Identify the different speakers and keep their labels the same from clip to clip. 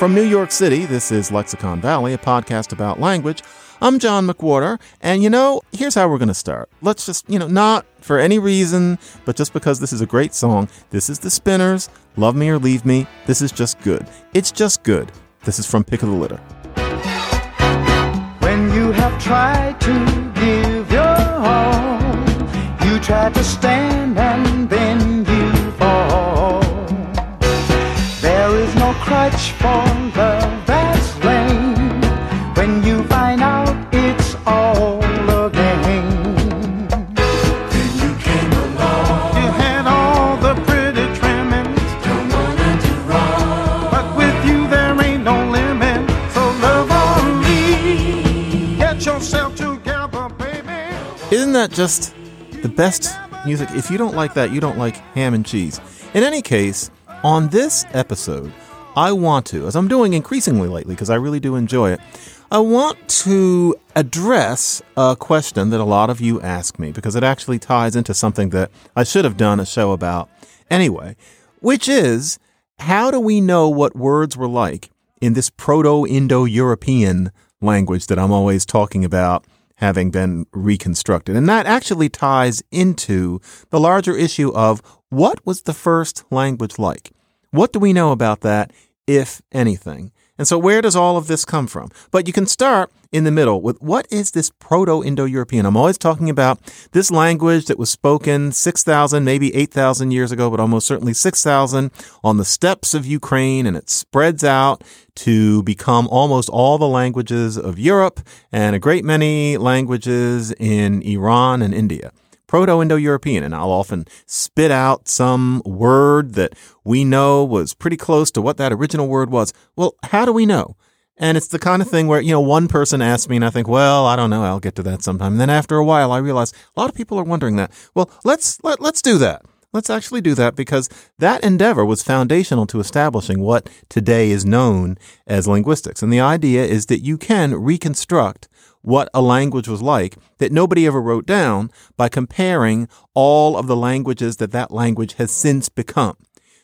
Speaker 1: From New York City, this is Lexicon Valley, a podcast about language. I'm John McWhorter, and you know, here's how we're going to start. Let's just, you know, not for any reason, but just because this is a great song. This is The Spinners, Love Me or Leave Me. This is just good. It's just good. This is from Pick of the Litter.
Speaker 2: When you have tried to give your all, you try to stand and then you fall. There is no crutch for
Speaker 1: that just the best music? If you don't like that, you don't like ham and cheese. In any case, on this episode, I want to, as I'm doing increasingly lately because I really do enjoy it, I want to address a question that a lot of you ask me because it actually ties into something that I should have done a show about anyway, which is how do we know what words were like in this Proto Indo European language that I'm always talking about having been reconstructed? And that actually ties into the larger issue of what was the first language like? What do we know about that, if anything? And so, where does all of this come from? But you can start in the middle with what is this Proto Indo European? I'm always talking about this language that was spoken 6,000, maybe 8,000 years ago, but almost certainly 6,000 on the steppes of Ukraine, and it spreads out to become almost all the languages of Europe and a great many languages in Iran and India. Proto Indo European, and I'll often spit out some word that we know was pretty close to what that original word was. Well, how do we know? And it's the kind of thing where, you know, one person asks me and I think, well, I don't know, I'll get to that sometime. And then after a while, I realize a lot of people are wondering that. Well, let's, let, let's do that. Let's actually do that because that endeavor was foundational to establishing what today is known as linguistics. And the idea is that you can reconstruct what a language was like that nobody ever wrote down by comparing all of the languages that that language has since become.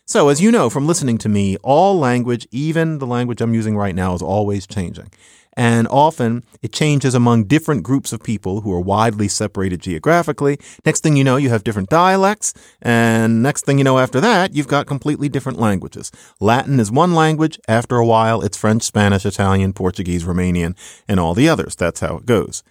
Speaker 1: So, as you know from listening to me, all language, even the language I'm using right now, is always changing. And often it changes among different groups of people who are widely separated geographically. Next thing you know, you have different dialects. And next thing you know, after that, you've got completely different languages. Latin is one language. After a while, it's French, Spanish, Italian, Portuguese, Romanian, and all the others. That's how it goes.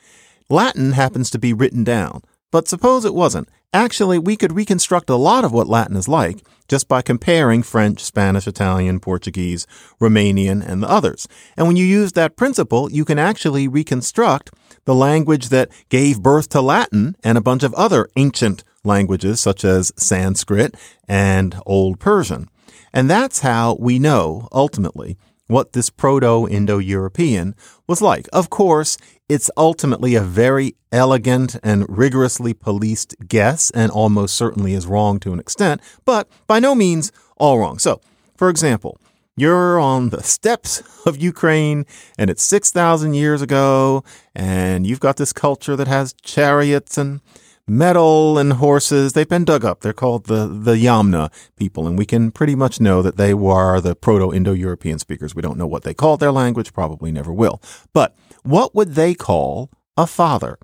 Speaker 1: Latin happens to be written down. But suppose it wasn't. Actually, we could reconstruct a lot of what Latin is like just by comparing French, Spanish, Italian, Portuguese, Romanian, and the others. And when you use that principle, you can actually reconstruct the language that gave birth to Latin and a bunch of other ancient languages such as Sanskrit and Old Persian. And that's how we know, ultimately, what this Proto Indo European was like. Of course, it's ultimately a very elegant and rigorously policed guess, and almost certainly is wrong to an extent, but by no means all wrong. So, for example, you're on the steppes of Ukraine and it's 6,000 years ago, and you've got this culture that has chariots and metal and horses. They've been dug up. They're called the, the Yamna people, and we can pretty much know that they were the Proto Indo European speakers. We don't know what they called their language, probably never will. But what would they call a father?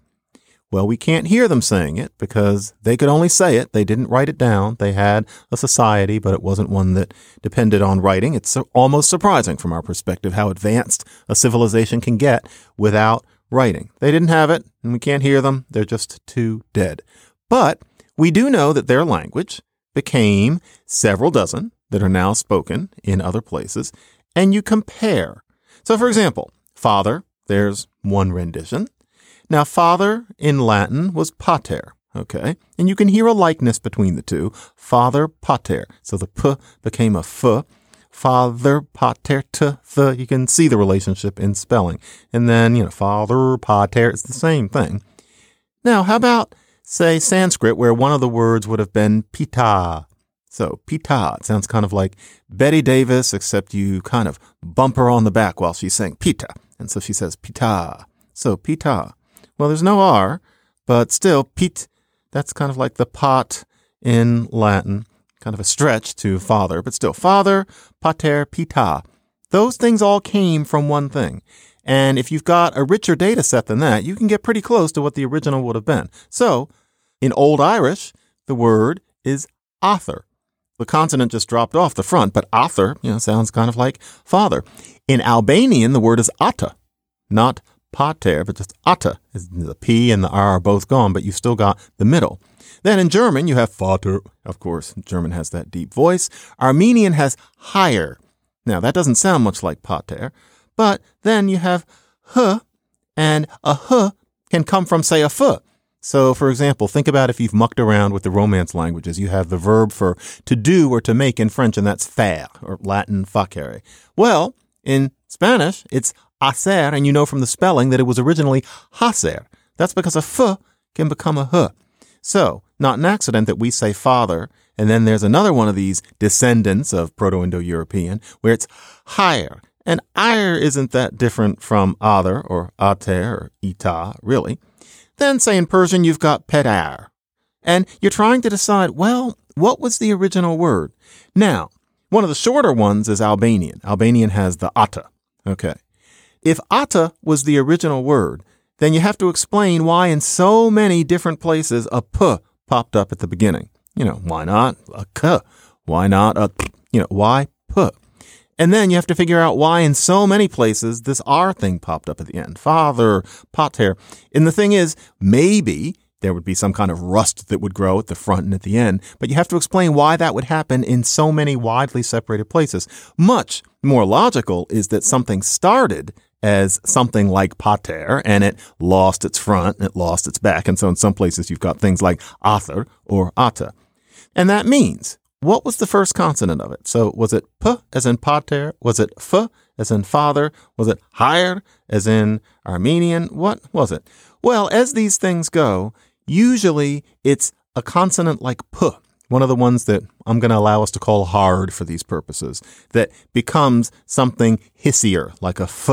Speaker 1: Well, we can't hear them saying it because they could only say it. They didn't write it down. They had a society, but it wasn't one that depended on writing. It's almost surprising from our perspective how advanced a civilization can get without writing. They didn't have it, and we can't hear them. They're just too dead. But we do know that their language became several dozen that are now spoken in other places, and you compare. So, for example, father, there's one rendition. Now, father in Latin was pater, okay? And you can hear a likeness between the two. Father, pater. So the p became a f. Father, pater, t, th. You can see the relationship in spelling. And then, you know, father, pater, it's the same thing. Now, how about, say, Sanskrit, where one of the words would have been pita? So, pita, it sounds kind of like Bette Davis, except you kind of bump her on the back while she's saying pita. And so she says pita. So, pita. Well, there's no R, but still, pit, that's kind of like the pot in Latin, kind of a stretch to father, but still, father, pater, pita. Those things all came from one thing. And if you've got a richer data set than that, you can get pretty close to what the original would have been. So in Old Irish, the word is author. The consonant just dropped off the front, but author, you know, sounds kind of like father. In Albanian, the word is ata, not pater, but just ata. The P and the R are both gone, but you've still got the middle. Then in German, you have Vater. Of course, German has that deep voice. Armenian has higher. Now, that doesn't sound much like pater, but then you have h, and a h can come from, say, a f. So, for example, think about if you've mucked around with the Romance languages. You have the verb for to do or to make in French, and that's faire, or Latin facere. Well, in Spanish, it's hacer, and you know from the spelling that it was originally hacer. That's because a f can become a h. So, not an accident that we say father, and then there's another one of these descendants of Proto Indo European where it's higher. And ire isn't that different from other or ater or ita, really. Then, say in Persian, you've got pedar. And you're trying to decide, well, what was the original word? Now, one of the shorter ones is Albanian. Albanian has the ata. Okay. If ata was the original word, then you have to explain why in so many different places a p popped up at the beginning. You know, why not a k? Why not a, you know, why p? And then you have to figure out why in so many places this R thing popped up at the end. Father, pater. And the thing is, maybe there would be some kind of rust that would grow at the front and at the end, but you have to explain why that would happen in so many widely separated places. Much more logical is that something started as something like pater and it lost its front and it lost its back. And so in some places you've got things like author or ata. And that means what was the first consonant of it? So was it p as in pater? Was it f as in father? Was it higher as in Armenian? What was it? Well, as these things go, usually it's a consonant like p one of the ones that I'm going to allow us to call hard for these purposes, that becomes something hissier, like a f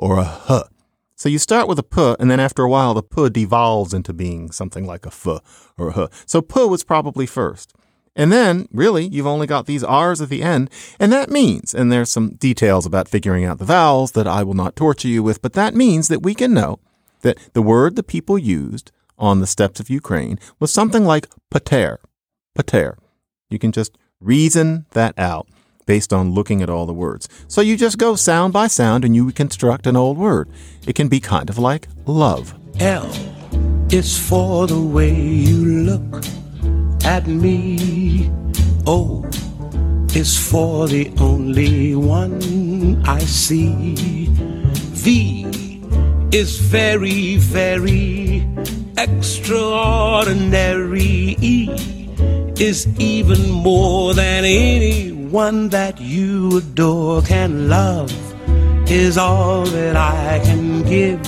Speaker 1: or a a h. So you start with a a p, and then after a while, the p devolves into being something like a a f or a a h. So p was probably first. And then, really, you've only got these R's at the end. And that means, and there's some details about figuring out the vowels that I will not torture you with, but that means that we can know that the word the people used on the steppes of Ukraine was something like pater. Pater. You can just reason that out based on looking at all the words. So you just go sound by sound and you reconstruct an old word. It can be kind of like love.
Speaker 2: L is for the way you look at me. O is for the only one I see. V is very, very extraordinary. E is even more than any one that you adore can love is all that I can give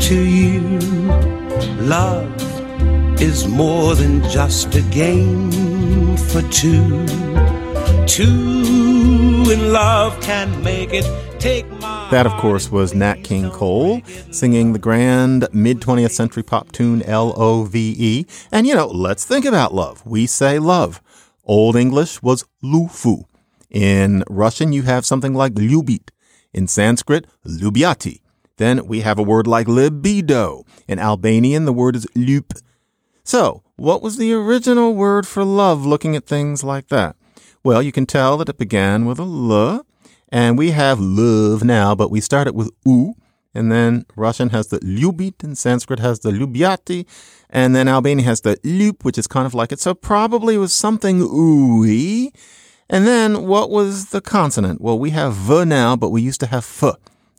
Speaker 2: to you. Love is more than just a game for two. Two in love can make it. Take my
Speaker 1: That, of course, was Nat King Cole singing the grand mid 20th century pop tune L O V E. And, you know, let's think about love. We say love. Old English was lufu. In Russian, you have something like lyubit. In Sanskrit, lubiati. Then we have a word like libido. In Albanian, the word is lup. So, what was the original word for love looking at things like that? Well, you can tell that it began with a L, and we have love now, but we started with u, and then Russian has the lyubit, and Sanskrit has the lubyati, and then Albanian has the lup, which is kind of like it. So probably it was something ooey. And then what was the consonant? Well, we have v now, but we used to have f.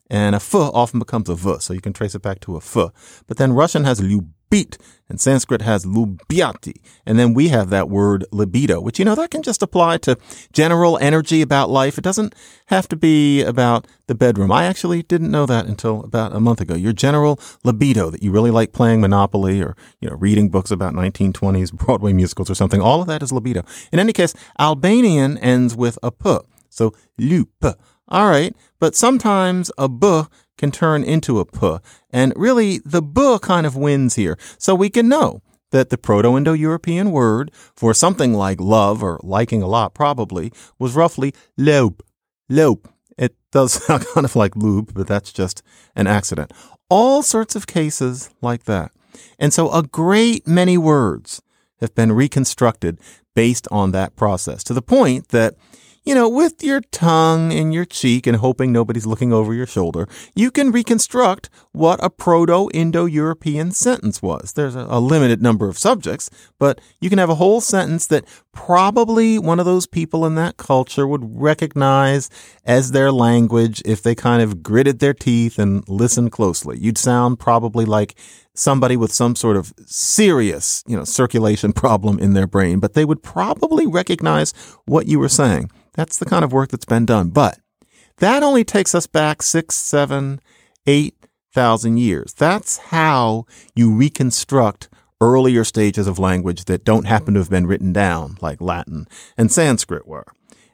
Speaker 1: And a f often becomes a v, so you can trace it back to a f. But then Russian has lubit, and Sanskrit has lubyati. And then we have that word libido, which, you know, that can just apply to general energy about life. It doesn't have to be about the bedroom. I actually didn't know that until about a month ago. Your general libido, that you really like playing Monopoly or, you know, reading books about 1920s Broadway musicals or something, all of that is libido. In any case, Albanian ends with a p. So lup. All right. But sometimes a b can turn into a a p. And really, the b kind of wins here. So we can know that the Proto Indo European word for something like love or liking a lot probably was roughly lope. Lope. It does sound kind of like lube, but that's just an accident. All sorts of cases like that. And so a great many words have been reconstructed based on that process to the point that you know, with your tongue in your cheek and hoping nobody's looking over your shoulder, you can reconstruct what a Proto Indo European sentence was. There's a, limited number of subjects, but you can have a whole sentence that probably one of those people in that culture would recognize as their language if they kind of gritted their teeth and listened closely. You'd sound probably like somebody with some sort of serious, you know, circulation problem in their brain, but they would probably recognize what you were saying. That's the kind of work that's been done. But that only takes us back six, seven, eight thousand years. That's how you reconstruct earlier stages of language that don't happen to have been written down, like Latin and Sanskrit were.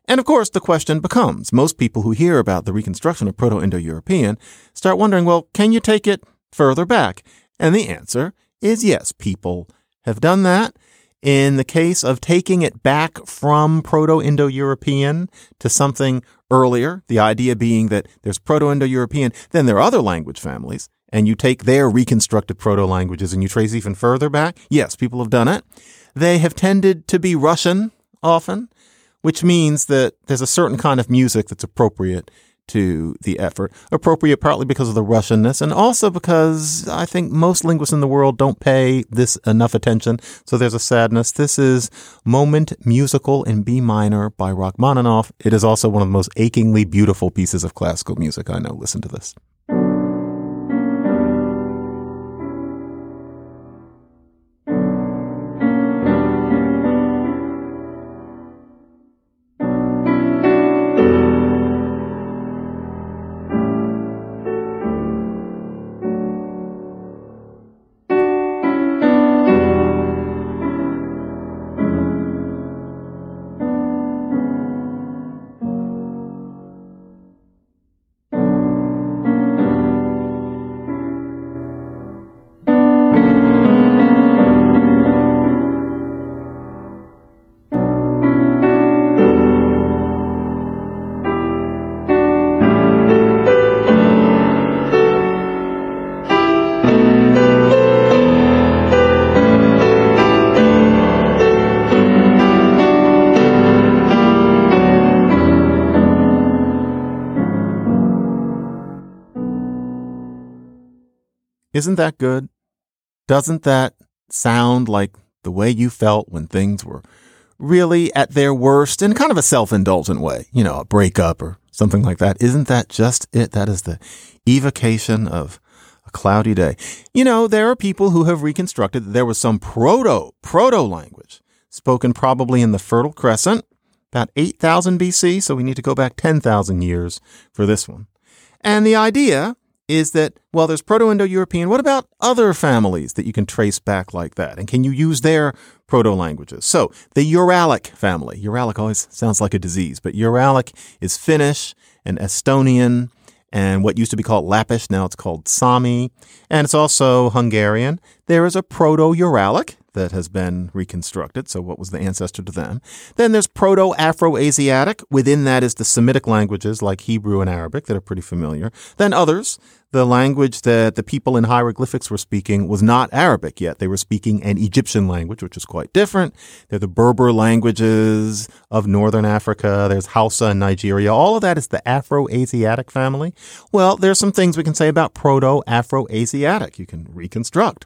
Speaker 1: And of course, the question becomes most people who hear about the reconstruction of Proto Indo European start wondering, well, can you take it further back? And the answer is yes, people have done that. In the case of taking it back from Proto Indo European to something earlier, the idea being that there's Proto Indo European, then there are other language families, and you take their reconstructed proto languages and you trace even further back, yes, people have done it. They have tended to be Russian often, which means that there's a certain kind of music that's appropriate to the effort. Appropriate partly because of the Russianness and also because I think most linguists in the world don't pay this enough attention. So there's a sadness. This is Moment Musical in B minor by Rachmaninoff. It is also one of the most achingly beautiful pieces of classical music I know. Listen to this. Isn't that good? Doesn't that sound like the way you felt when things were really at their worst in kind of a self indulgent way? You know, a breakup or something like that. Isn't that just it? That is the evocation of a cloudy day. You know, there are people who have reconstructed that there was some proto, proto language spoken probably in the Fertile Crescent, about 8000 BC. So we need to go back 10,000 years for this one. And the idea is that, well, there's Proto Indo European. What about other families that you can trace back like that? And can you use their proto languages? So the Uralic family, Uralic always sounds like a disease, but Uralic is Finnish and Estonian and what used to be called Lappish, now it's called Sami. And it's also Hungarian. There is a Proto Uralic that has been reconstructed. So, what was the ancestor to them? Then there's Proto Afro Asiatic. Within that is the Semitic languages like Hebrew and Arabic that are pretty familiar. Then others. The language that the people in hieroglyphics were speaking was not Arabic yet. They were speaking an Egyptian language, which is quite different. They're the Berber languages of northern Africa. There's Hausa in Nigeria. All of that is the Afro Asiatic family. Well, there's some things we can say about Proto Afro Asiatic. You can reconstruct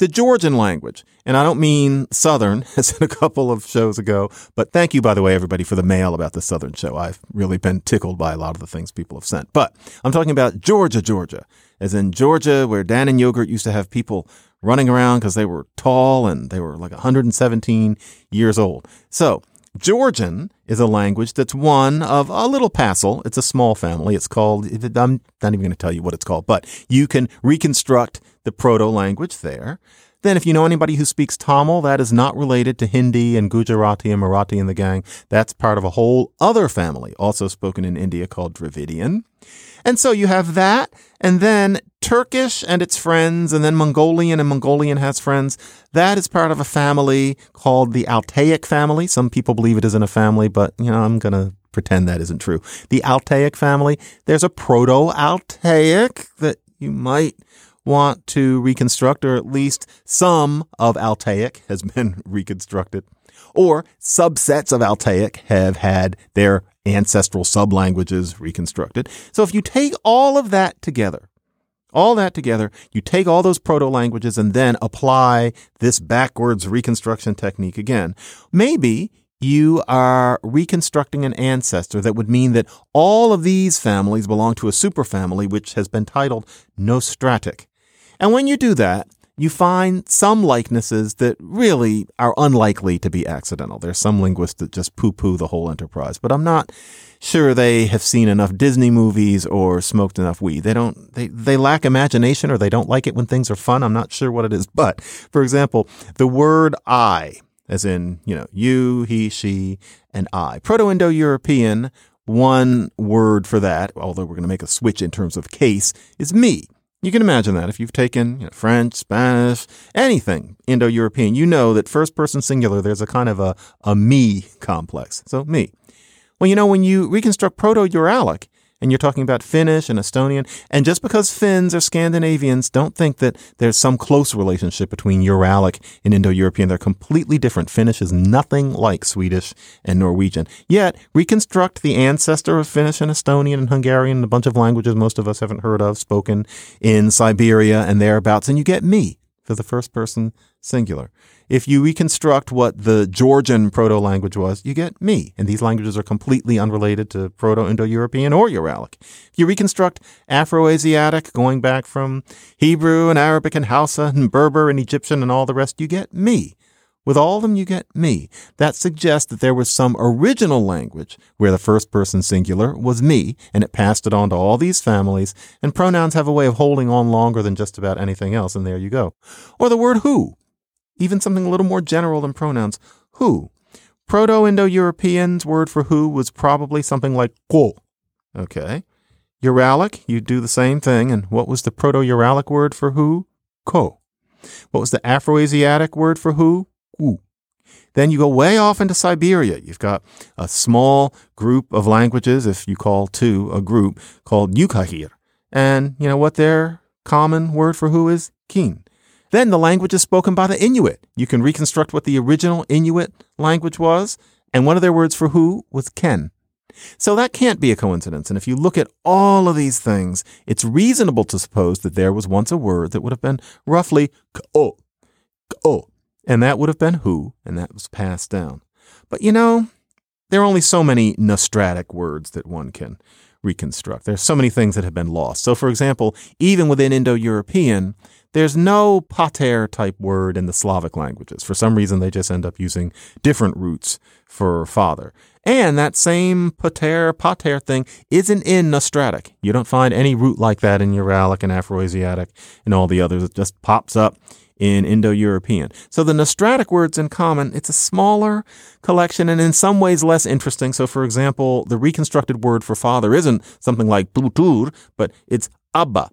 Speaker 1: the Georgian language. And I don't mean Southern, as in a couple of shows ago, but thank you, by the way, everybody, for the mail about the Southern show. I've really been tickled by a lot of the things people have sent. But I'm talking about Georgia, Georgia, as in Georgia, where Dannon Yogurt used to have people running around because they were tall and they were like 117 years old. So Georgian is a language that's one of a little passel. It's a small family. It's called, I'm not even going to tell you what it's called, but you can reconstruct the proto language there. Then, if you know anybody who speaks Tamil, that is not related to Hindi and Gujarati and Marathi and the gang. That's part of a whole other family, also spoken in India, called Dravidian. And so you have that, and then Turkish and its friends, and then Mongolian and Mongolian has friends. That is part of a family called the Altaic family. Some people believe it isn't a family, but you know, I'm going to pretend that isn't true. The Altaic family, there's a Proto Altaic that you might want to reconstruct, or at least some of Altaic has been reconstructed. Or subsets of Altaic have had their ancestral sublanguages reconstructed. So if you take all of that together, all that together, you take all those proto languages and then apply this backwards reconstruction technique again. Maybe you are reconstructing an ancestor that would mean that all of these families belong to a superfamily which has been titled Nostratic. And when you do that, you find some likenesses that really are unlikely to be accidental. There's some linguists that just poo poo the whole enterprise, but I'm not sure they have seen enough Disney movies or smoked enough weed. They don't, they, they lack imagination or they don't like it when things are fun. I'm not sure what it is. But for example, the word I, as in, you know, you, he, she, and I. Proto Indo European, one word for that, although we're going to make a switch in terms of case, is me. You can imagine that if you've taken you know, French, Spanish, anything Indo European, you know that first person singular, there's a kind of a, a me complex. So, me. Well, you know, when you reconstruct Proto Uralic, and you're talking about Finnish and Estonian. And just because Finns are Scandinavians, don't think that there's some close relationship between Uralic and Indo European. They're completely different. Finnish is nothing like Swedish and Norwegian. Yet, reconstruct the ancestor of Finnish and Estonian and Hungarian and a bunch of languages most of us haven't heard of spoken in Siberia and thereabouts, and you get me for the first person singular. If you reconstruct what the Georgian proto language was, you get me. And these languages are completely unrelated to Proto Indo European or Uralic. If you reconstruct Afro Asiatic, going back from Hebrew and Arabic and Hausa and Berber and Egyptian and all the rest, you get me. With all of them, you get me. That suggests that there was some original language where the first person singular was me, and it passed it on to all these families, and pronouns have a way of holding on longer than just about anything else, and there you go. Or the word who even something a little more general than pronouns. Who? Proto Indo Europeans' word for who was probably something like ko. Okay. Uralic, you do the same thing. And what was the Proto Uralic word for who? Ko. What was the Afro Asiatic word for who? Then you go way off into Siberia. You've got a small group of languages, if you call two a group, called Yukaghir. And you know what their common word for who is? Kin. Then the language is spoken by the Inuit. You can reconstruct what the original Inuit language was, and one of their words for who was Ken. So that can't be a coincidence. And if you look at all of these things, it's reasonable to suppose that there was once a word that would have been roughly ko, ko, and that would have been who, and that was passed down. But you know, there are only so many Nostratic words that one can reconstruct. There's so many things that have been lost. So, for example, even within Indo European, there's no pater type word in the Slavic languages. For some reason, they just end up using different roots for father. And that same pater, pater thing isn't in Nostratic. You don't find any root like that in Uralic and Afroasiatic and all the others. It just pops up in Indo-European. So the Nostratic words in common, it's a smaller collection and in some ways less interesting. So for example, the reconstructed word for father isn't something like plutur, but it's abba.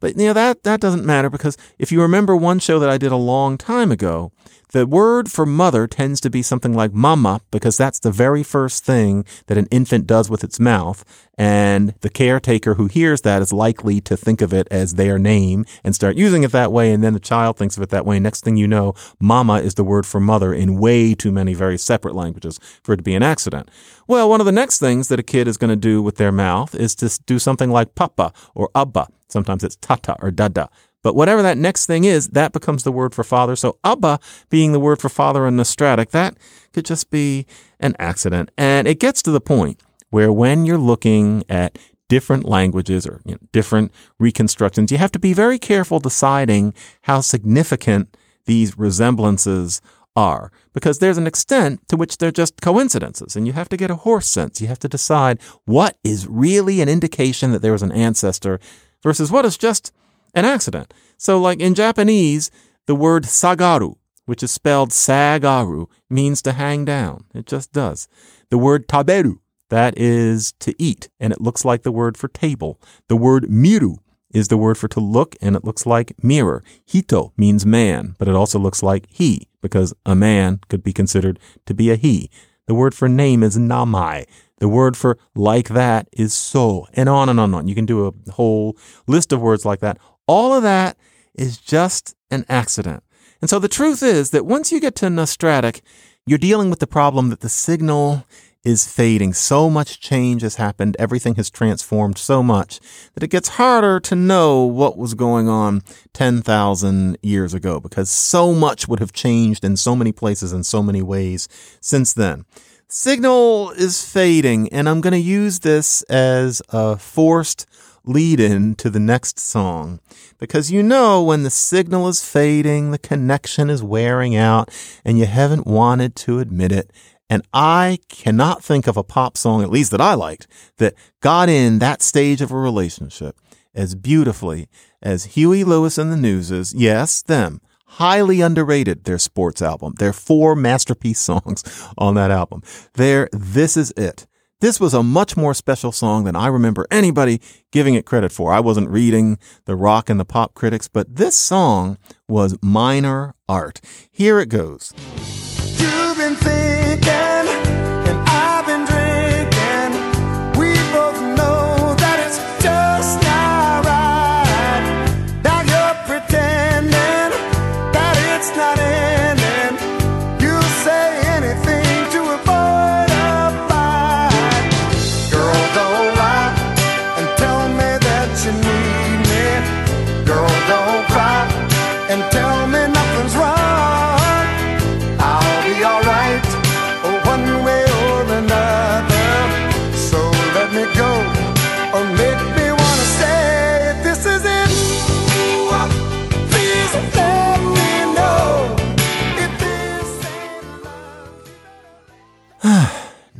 Speaker 1: But you know that that doesn't matter because if you remember one show that I did a long time ago, the word for mother tends to be something like mama because that's the very first thing that an infant does with its mouth. And the caretaker who hears that is likely to think of it as their name and start using it that way. And then the child thinks of it that way. Next thing you know, mama is the word for mother in way too many very separate languages for it to be an accident. Well, one of the next things that a kid is going to do with their mouth is to do something like papa or abba. Sometimes it's tata or dada. But whatever that next thing is, that becomes the word for father. So Abba being the word for father in Nostratic, that could just be an accident. And it gets to the point where when you're looking at different languages or you know, different reconstructions, you have to be very careful deciding how significant these resemblances are because there's an extent to which they're just coincidences and you have to get a horse sense. You have to decide what is really an indication that there was an ancestor versus what is just an accident. So, like in Japanese, the word sagaru, which is spelled sagaru, means to hang down. It just does. The word taberu, that is to eat, and it looks like the word for table. The word miru is the word for to look, and it looks like mirror. Hito means man, but it also looks like he, because a man could be considered to be a he. The word for name is namai. The word for like that is so, and on and on and on. You can do a whole list of words like that. All of that is just an accident. And so the truth is that once you get to Nostratic, you're dealing with the problem that the signal is fading. So much change has happened. Everything has transformed so much that it gets harder to know what was going on 10,000 years ago because so much would have changed in so many places in so many ways since then. Signal is fading, and I'm going to use this as a forced lead in to the next song. Because you know, when the signal is fading, the connection is wearing out, and you haven't wanted to admit it. And I cannot think of a pop song, at least that I liked, that got in that stage of a relationship as beautifully as Huey Lewis and the Newses. Yes, them. Highly underrated, their sports album. Their four masterpiece songs on that album. Their This Is It. This was a much more special song than I remember anybody giving it credit for. I wasn't reading the rock and the pop critics, but this song was minor art. Here it goes.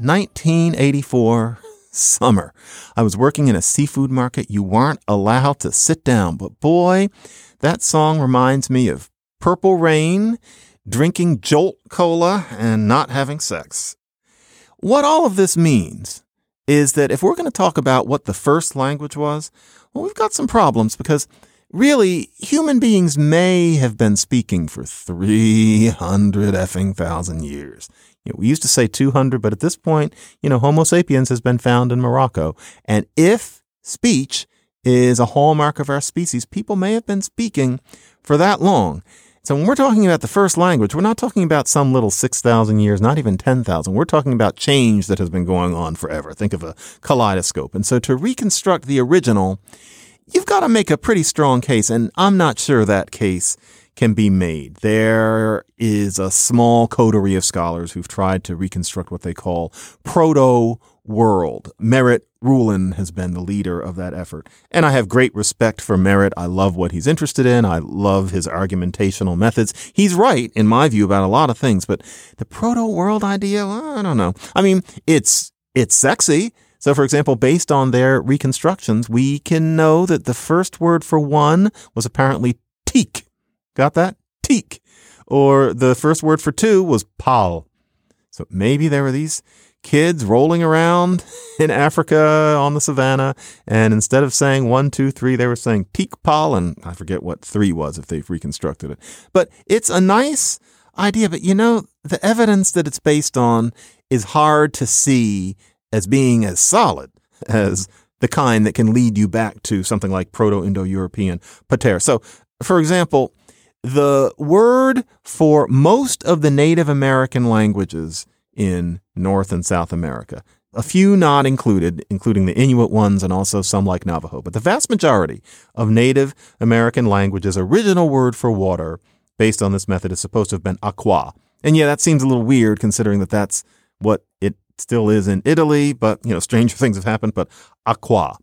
Speaker 1: 1984 summer. I was working in a seafood market. You weren't allowed to sit down, but boy, that song reminds me of Purple Rain, drinking Jolt Cola, and not having sex. What all of this means is that if we're going to talk about what the first language was, well, we've got some problems because really human beings may have been speaking for 300 effing thousand years. You know, we used to say 200, but at this point, you know, Homo sapiens has been found in Morocco. And if speech is a hallmark of our species, people may have been speaking for that long. So when we're talking about the first language, we're not talking about some little 6,000 years, not even 10,000. We're talking about change that has been going on forever. Think of a kaleidoscope. And so to reconstruct the original, you've got to make a pretty strong case. And I'm not sure that case can be made. There is a small coterie of scholars who've tried to reconstruct what they call proto world. Merritt Ruhlen has been the leader of that effort. And I have great respect for Merritt. I love what he's interested in. I love his argumentational methods. He's right, in my view, about a lot of things, but the proto world idea, well, I don't know. I mean, it's, it's sexy. So, for example, based on their reconstructions, we can know that the first word for one was apparently teak. Got that? Teak. Or the first word for two was pal. So maybe there were these kids rolling around in Africa on the savannah, and instead of saying one, two, three, they were saying teak pal, and I forget what three was if they've reconstructed it. But it's a nice idea, but you know, the evidence that it's based on is hard to see as being as solid as the kind that can lead you back to something like Proto Indo European pater. So, for example, the word for most of the Native American languages in North and South America, a few not included, including the Inuit ones and also some like Navajo, but the vast majority of Native American languages' original word for water based on this method is supposed to have been aqua. And yeah, that seems a little weird considering that that's what it still is in Italy, but you know, stranger things have happened, but aqua.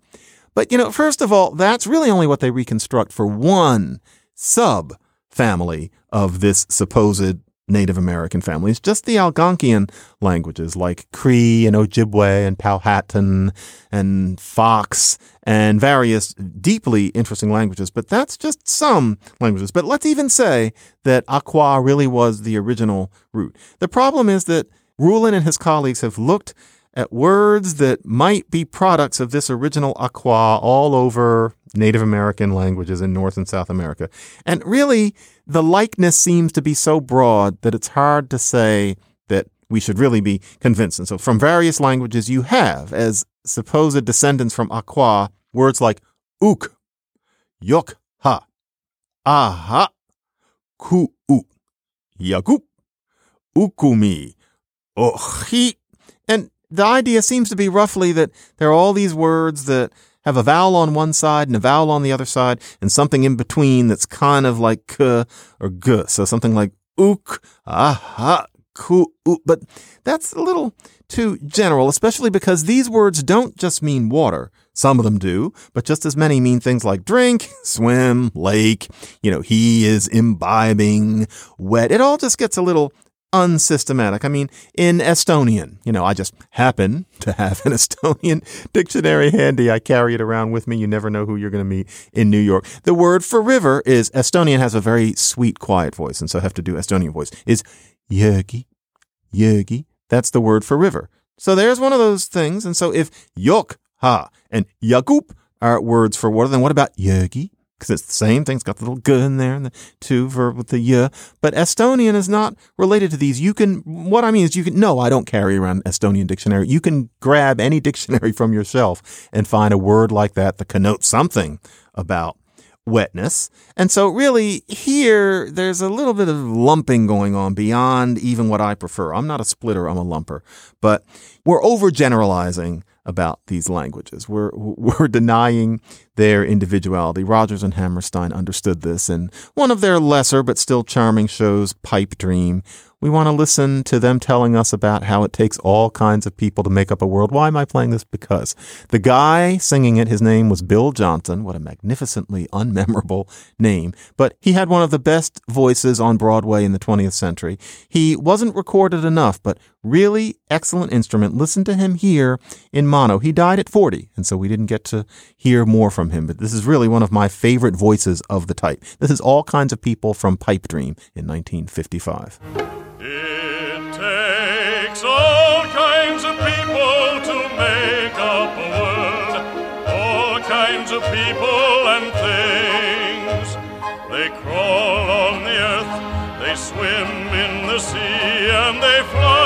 Speaker 1: But you know, first of all, that's really only what they reconstruct for one sub family of this supposed Native American family. It's just the Algonquian languages like Cree and Ojibwe and Powhatan and Fox and various deeply interesting languages. But that's just some languages. But let's even say that Akwa really was the original root. The problem is that Ruhlen and his colleagues have looked at words that might be products of this original Aqua all over Native American languages in North and South America. And really, the likeness seems to be so broad that it's hard to say that we should really be convinced. And so from various languages, you have, as supposed descendants from Aqua, words like uk, yok ha, aha, ku u, yagup, ukumi, ochi. And the idea seems to be roughly that there are all these words that have a vowel on one side and a vowel on the other side and something in between that's kind of like k or g. So something like ook, aha, ku, u. But that's a little too general, especially because these words don't just mean water. Some of them do, but just as many mean things like drink, swim, lake, you know, he is imbibing, wet. It all just gets a little unsystematic. I mean, in Estonian, you know, I just happen to have an Estonian dictionary handy. I carry it around with me. You never know who you're going to meet in New York. The word for river is Estonian has a very sweet, quiet voice, and so I have to do Estonian voice. Is Jõgi, Jõgi. That's the word for river. So there's one of those things. And so if yok ha and yagup are words for water, then what about Jõgi? Because it's the same thing. It's got the little g in there and the two verb with the y. But Estonian is not related to these. You can, what I mean is you can, no, I don't carry around Estonian dictionary. You can grab any dictionary from yourself and find a word like that that connotes something about wetness. And so really here, there's a little bit of lumping going on beyond even what I prefer. I'm not a splitter. I'm a lumper, but we're overgeneralizing about these languages. We're, we're denying their individuality. Rodgers and Hammerstein understood this in one of their lesser but still charming shows, Pipe Dream. We want to listen to them telling us about how it takes all kinds of people to make up a world. Why am I playing this? Because the guy singing it, his name was Bill Johnson. What a magnificently unmemorable name. But he had one of the best voices on Broadway in the 20th century. He wasn't recorded enough, but really excellent instrument. Listen to him here in mono. He died at 40, and so we didn't get to hear more from him, but this is really one of my favorite voices of the type. This is all kinds of people from Pipe Dream in 1955.
Speaker 3: It takes all kinds of people to make up a world, all kinds of people and things. They crawl on the earth, they swim in the sea, and they fly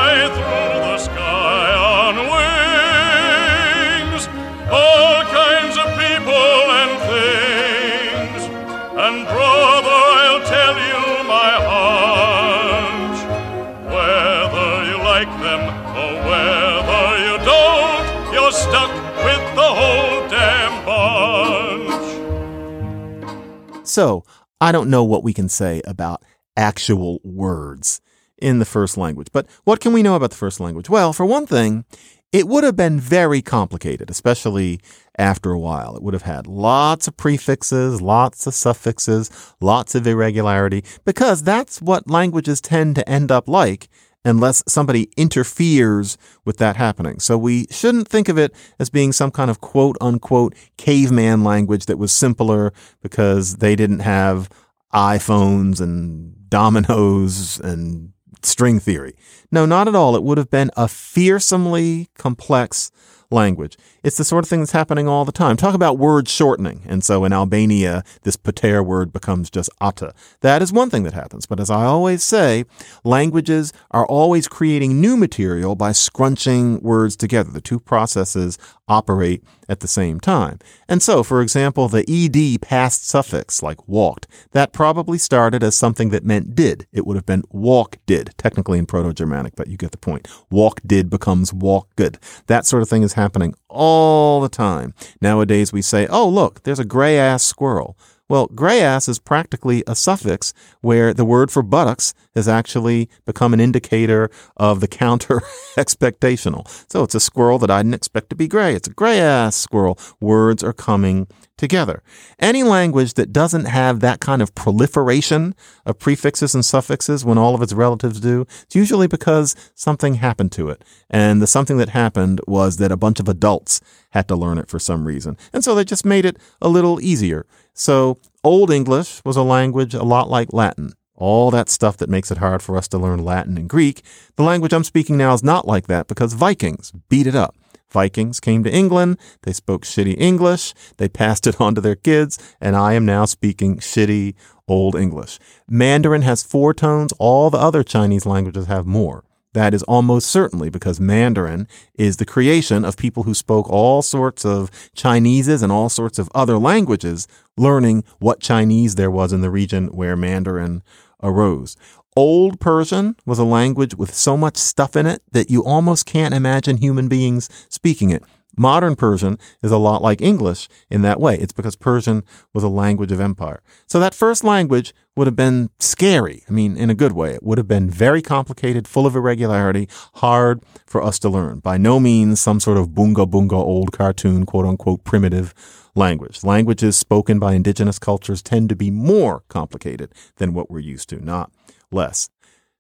Speaker 1: So, I don't know what we can say about actual words in the first language. But what can we know about the first language? Well, for one thing, it would have been very complicated, especially after a while. It would have had lots of prefixes, lots of suffixes, lots of irregularity, because that's what languages tend to end up like unless somebody interferes with that happening. So we shouldn't think of it as being some kind of quote unquote caveman language that was simpler because they didn't have iPhones and dominoes and string theory. No, not at all. It would have been a fearsomely complex language. It's the sort of thing that's happening all the time. Talk about word shortening. And so in Albania, this pater word becomes just ata. That is one thing that happens. But as I always say, languages are always creating new material by scrunching words together. The two processes operate at the same time. And so, for example, the ed past suffix, like walked, that probably started as something that meant did. It would have been walk did, technically in Proto Germanic, but you get the point. Walk did becomes walk good. That sort of thing is happening all the time. Nowadays we say, oh, look, there's a gray ass squirrel. Well, gray ass is practically a suffix where the word for buttocks has actually become an indicator of the counter expectational. So it's a squirrel that I didn't expect to be gray. It's a gray ass squirrel. Words are coming together. Any language that doesn't have that kind of proliferation of prefixes and suffixes when all of its relatives do, it's usually because something happened to it. And the something that happened was that a bunch of adults had to learn it for some reason. And so they just made it a little easier. So Old English was a language a lot like Latin. All that stuff that makes it hard for us to learn Latin and Greek. The language I'm speaking now is not like that because Vikings beat it up. Vikings came to England. They spoke shitty English. They passed it on to their kids. And I am now speaking shitty Old English. Mandarin has four tones. All the other Chinese languages have more. That is almost certainly because Mandarin is the creation of people who spoke all sorts of Chineses and all sorts of other languages, learning what Chinese there was in the region where Mandarin arose. Old Persian was a language with so much stuff in it that you almost can't imagine human beings speaking it. Modern Persian is a lot like English in that way. It's because Persian was a language of empire. So that first language would have been scary. I mean, in a good way. It would have been very complicated, full of irregularity, hard for us to learn. By no means some sort of bunga bunga old cartoon, quote unquote, primitive language. Languages spoken by indigenous cultures tend to be more complicated than what we're used to, not less.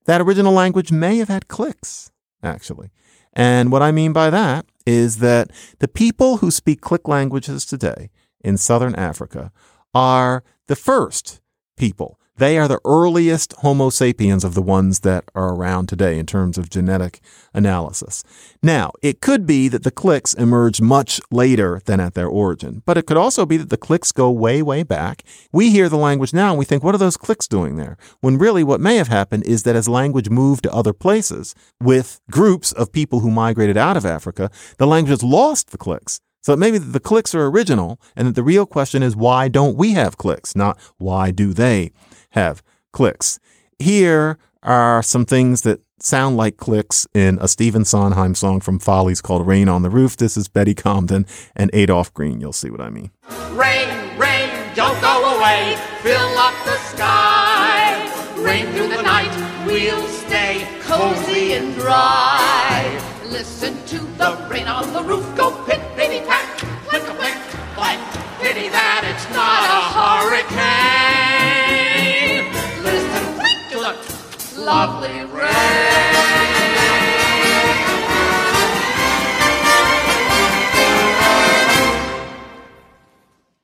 Speaker 1: That original language may have had clicks, actually. And what I mean by that is that the people who speak click languages today in southern Africa are the first people they are the earliest Homo sapiens of the ones that are around today in terms of genetic analysis. Now, it could be that the clicks emerged much later than at their origin, but it could also be that the clicks go way, way back. We hear the language now and we think, what are those clicks doing there? When really what may have happened is that as language moved to other places with groups of people who migrated out of Africa, the language lost the clicks. So maybe the clicks are original and that the real question is why don't we have clicks, not why do they have clicks. Here are some things that sound like clicks in a Stephen Sondheim song from Follies called Rain on the Roof. This is Betty Comden and Adolph Green. You'll see what I mean.
Speaker 4: Rain, rain, don't go away. Fill up the sky. Rain through the night, we'll stay cozy and dry. Listen to the rain on the roof go pit, baby, pat, click click, but pity that it's not a hurricane lovely rain.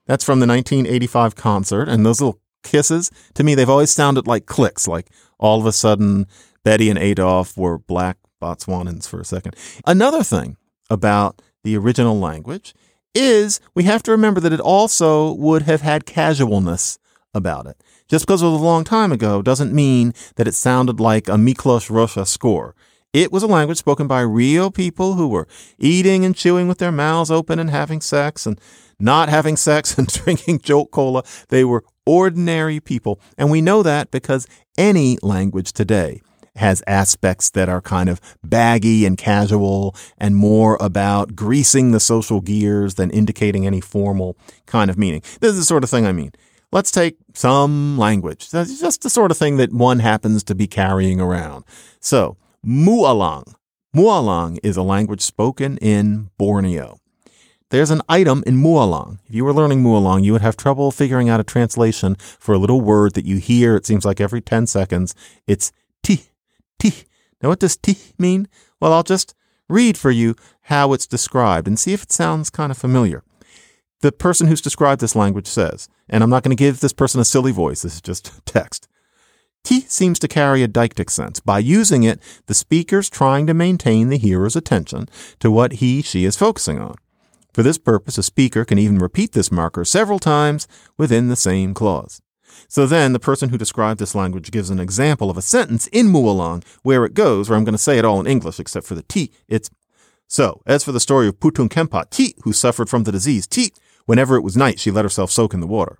Speaker 1: That's from the 1985 concert, and those little kisses, to me, they've always sounded like clicks, like all of a sudden Betty and Adolph were black Botswanans for a second. Another thing about the original language is we have to remember that it also would have had casualness about it. Just because it was a long time ago doesn't mean that it sounded like a Miklos Rozsa score. It was a language spoken by real people who were eating and chewing with their mouths open and having sex and not having sex and drinking jolt cola. They were ordinary people. And we know that because any language today has aspects that are kind of baggy and casual and more about greasing the social gears than indicating any formal kind of meaning. This is the sort of thing I mean. Let's take some language. That's just the sort of thing that one happens to be carrying around. So, Mualang. Mualang is a language spoken in Borneo. There's an item in Mualang. If you were learning Mualang, you would have trouble figuring out a translation for a little word that you hear, it seems like every 10 seconds. It's ti, ti. Now, what does ti mean? Well, I'll just read for you how it's described and see if it sounds kind of familiar the person who's described this language says, and I'm not going to give this person a silly voice, this is just text. T seems to carry a deictic sense. By using it, the speaker's trying to maintain the hearer's attention to what he, she is focusing on. For this purpose, a speaker can even repeat this marker several times within the same clause. So then the person who described this language gives an example of a sentence in Mualang where it goes, where I'm going to say it all in English except for the T. It's so, as for the story of Putun Kempa, T, who suffered from the disease, T, Whenever it was night, she let herself soak in the water.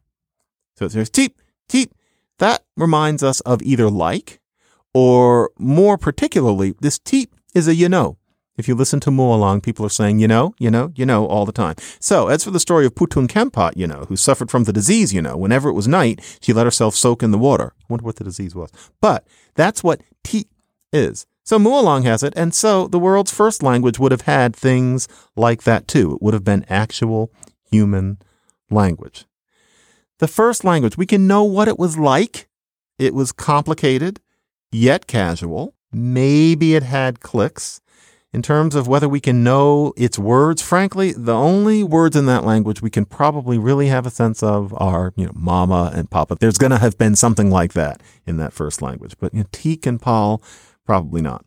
Speaker 1: So it says teep, teep. That reminds us of either like, or more particularly, this teep is a you know. If you listen to Mualang, people are saying, you know, you know, you know, all the time. So, as for the story of Putun Kempat, you know, who suffered from the disease, you know, whenever it was night, she let herself soak in the water. I wonder what the disease was. But that's what teep is. So Mualang has it, and so the world's first language would have had things like that too. It would have been actual human language. The first language, we can know what it was like. It was complicated, yet casual. Maybe it had clicks. In terms of whether we can know its words, frankly, the only words in that language we can probably really have a sense of are, you know, mama and papa. There's going to have been something like that in that first language, but you know, Teak and Paul, probably not.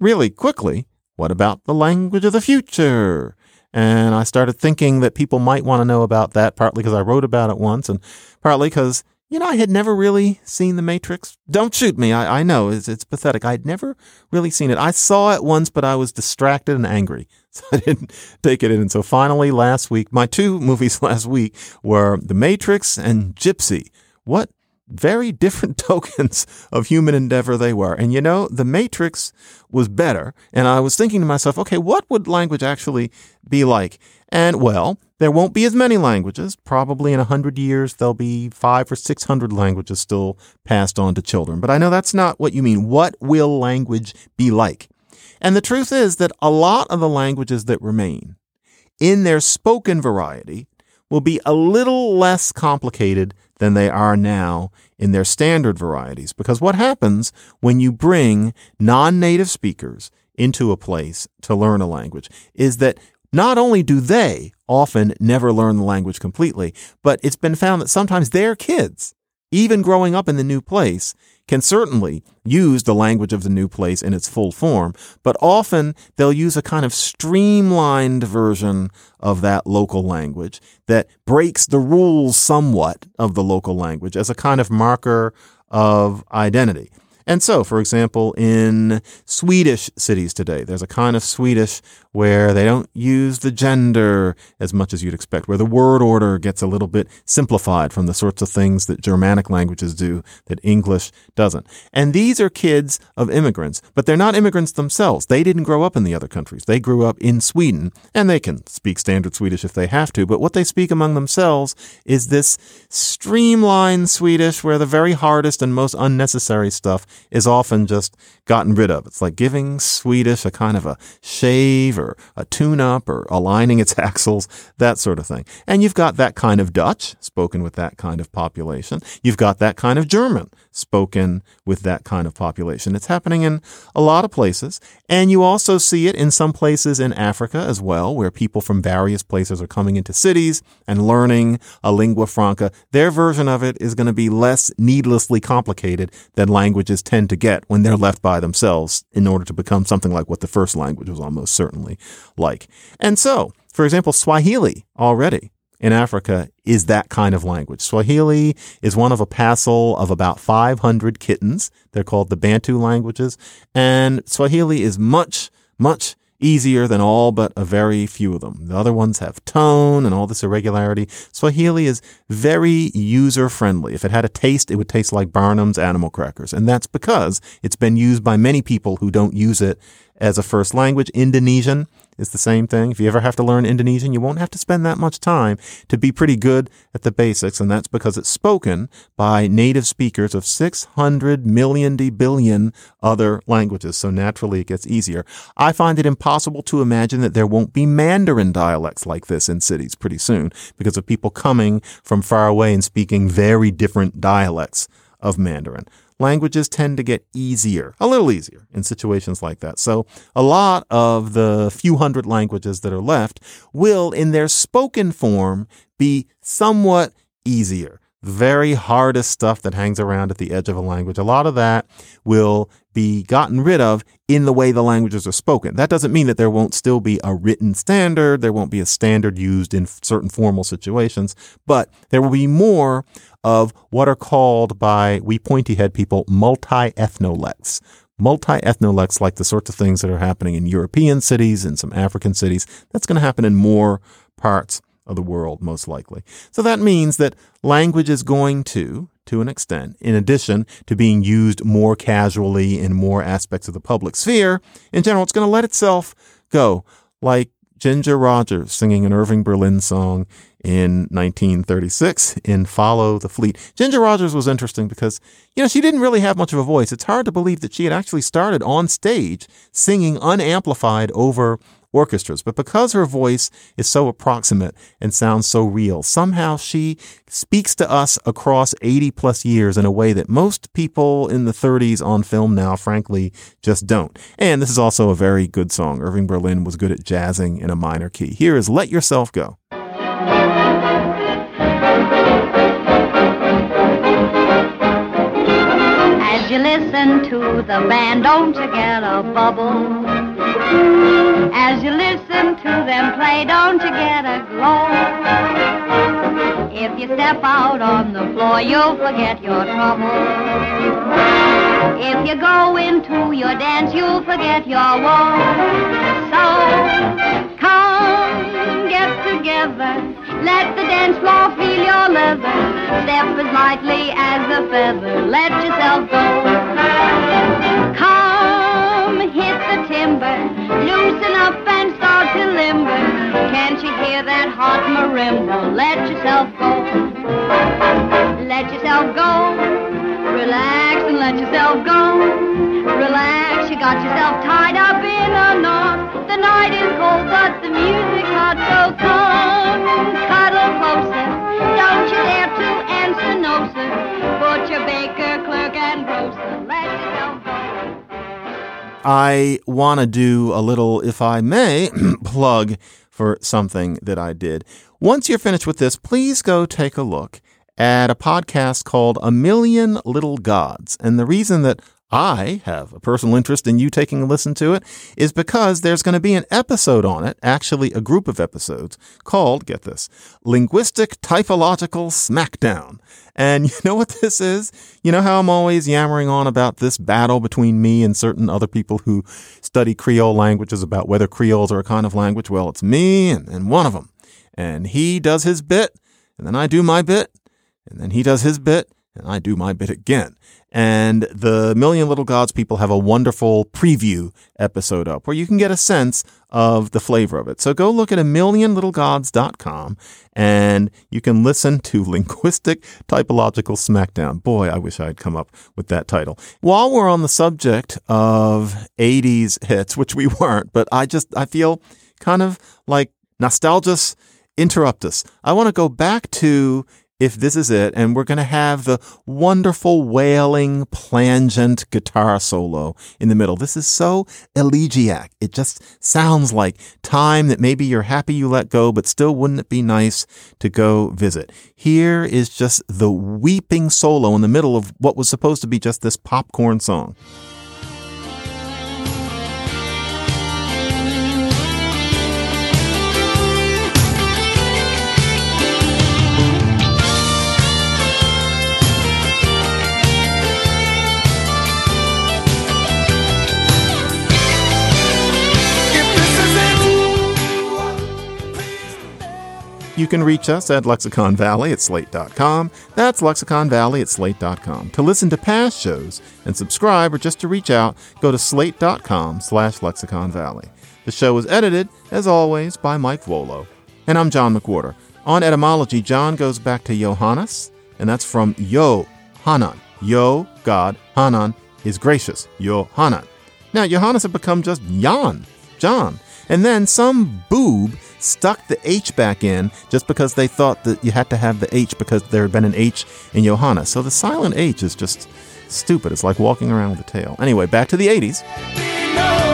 Speaker 1: Really quickly, what about the language of the future? And I started thinking that people might want to know about that, partly because I wrote about it once, and partly because You know, I had never really seen The Matrix. Don't shoot me. I, I know it's, it's pathetic. I'd never really seen it. I saw it once, but I was distracted and angry. So I didn't take it in. And so finally, last week, my two movies last week were The Matrix and Gypsy. What very different tokens of human endeavor they were. And you know, The Matrix was better. And I was thinking to myself, okay, what would language actually be like? And well, there won't be as many languages. Probably in a hundred years, there'll be five or six hundred languages still passed on to children. But I know that's not what you mean. What will language be like? And the truth is that a lot of the languages that remain in their spoken variety will be a little less complicated than they are now in their standard varieties. Because what happens when you bring non native speakers into a place to learn a language is that not only do they often never learn the language completely, but it's been found that sometimes their kids, even growing up in the new place, can certainly use the language of the new place in its full form, but often they'll use a kind of streamlined version of that local language that breaks the rules somewhat of the local language as a kind of marker of identity. And so, for example, in Swedish cities today, there's a kind of Swedish where they don't use the gender as much as you'd expect, where the word order gets a little bit simplified from the sorts of things that Germanic languages do that English doesn't. And these are kids of immigrants, but they're not immigrants themselves. They didn't grow up in the other countries. They grew up in Sweden, and they can speak standard Swedish if they have to, but what they speak among themselves is this streamlined Swedish where the very hardest and most unnecessary stuff is often just gotten rid of. It's like giving Swedish a kind of a shave or a tune up or aligning its axles, that sort of thing. And you've got that kind of Dutch spoken with that kind of population. You've got that kind of German spoken with that kind of population. It's happening in a lot of places. And you also see it in some places in Africa as well, where people from various places are coming into cities and learning a lingua franca. Their version of it is going to be less needlessly complicated than languages tend to get when they're left by themselves in order to become something like what the first language was almost certainly like. And so, for example, Swahili already in Africa is that kind of language. Swahili is one of a passel of about 500 kittens. They're called the Bantu languages. And Swahili is much, much easier than all but a very few of them. The other ones have tone and all this irregularity. Swahili is very user friendly. If it had a taste, it would taste like Barnum's animal crackers. And that's because it's been used by many people who don't use it as a first language. Indonesian is the same thing. If you ever have to learn Indonesian, you won't have to spend that much time to be pretty good at the basics. And that's because it's spoken by native speakers of 600 million billion other languages. So naturally it gets easier. I find it impossible to imagine that there won't be Mandarin dialects like this in cities pretty soon because of people coming from far away and speaking very different dialects of Mandarin languages tend to get easier, a little easier in situations like that. So a lot of the few hundred languages that are left will, in their spoken form, be somewhat easier. Very hardest stuff that hangs around at the edge of a language, a lot of that will be gotten rid of in the way the languages are spoken. That doesn't mean that there won't still be a written standard. There won't be a standard used in certain formal situations, but there will be more of what are called by we pointy head people multi-ethnolects. Multi-ethnolects like the sorts of things that are happening in European cities and some African cities. That's going to happen in more parts of the world, most likely. So that means that language is going to, to an extent, in addition to being used more casually in more aspects of the public sphere, in general, it's going to let itself go. Like Ginger Rogers singing an Irving Berlin song in 1936 in Follow the Fleet. Ginger Rogers was interesting because, you know, she didn't really have much of a voice. It's hard to believe that she had actually started on stage singing unamplified over orchestras. But because her voice is so approximate and sounds so real, somehow she speaks to us across 80 plus years in a way that most people in the 30s on film now, frankly, just don't. And this is also a very good song. Irving Berlin was good at jazzing in a minor key. Here is Let Yourself Go.
Speaker 5: As you listen to the band, don't you get a bubble? As you listen to them play, don't you get a glow? If you step out on the floor, you'll forget your trouble. If you go into your dance, you'll forget your woes. So come get together. Let the dance floor feel your leather. Step as lightly as a feather. Let yourself go. Timber. Loosen up and start to limber. Can't you hear that hot marimba? Let yourself go. Let yourself go. Relax and let yourself go. Relax, you got yourself tied up in a knot. The night is cold, but the music's hot, so come cuddle closer. Don't you dare to answer no, sir. Your baker, clerk, and grocer. Let yourself go.
Speaker 1: I want to do a little, if I may, plug for something that I did. Once you're finished with this, please go take a look at a podcast called A Million Little Gods. And the reason that I have a personal interest in you taking a listen to it is because there's going to be an episode on it, actually a group of episodes called, get this, Linguistic Typological Smackdown. And you know what this is? You know how I'm always yammering on about this battle between me and certain other people who study Creole languages about whether Creoles are a kind of language? Well, it's me and, and one of them. And he does his bit, and then I do my bit, and then he does his bit, and I do my bit again. And the Million Little Gods people have a wonderful preview episode up where you can get a sense of the flavor of it. So go look at a millionlittlegods.com and you can listen to Linguistic Typological Smackdown. Boy, I wish I had come up with that title. While we're on the subject of 80s hits, which we weren't, but I just, I feel kind of like nostalgia interrupt us. I want to go back to if this is it, and we're going to have the wonderful wailing, plangent guitar solo in the middle. This is so elegiac. It just sounds like time that maybe you're happy you let go, but still wouldn't it be nice to go visit? Here is just the weeping solo in the middle of what was supposed to be just this popcorn song. You can reach us at Lexicon Valley at slate.com. That's Lexicon Valley at slate.com. To listen to past shows and subscribe or just to reach out, go to slate.com slash lexicon valley. The show is edited, as always, by Mike Vuolo. And I'm John McWhorter. On etymology, John goes back to Johannes, and that's from Yo Hanan. Yo, God, Hanan is gracious. Yo Hanan. Now, Johannes had become just Jan, John. And then some boob stuck the H back in just because they thought that you had to have the H because there had been an H in Johanna. So the silent H is just stupid. It's like walking around with a tail. Anyway, back to the 80s.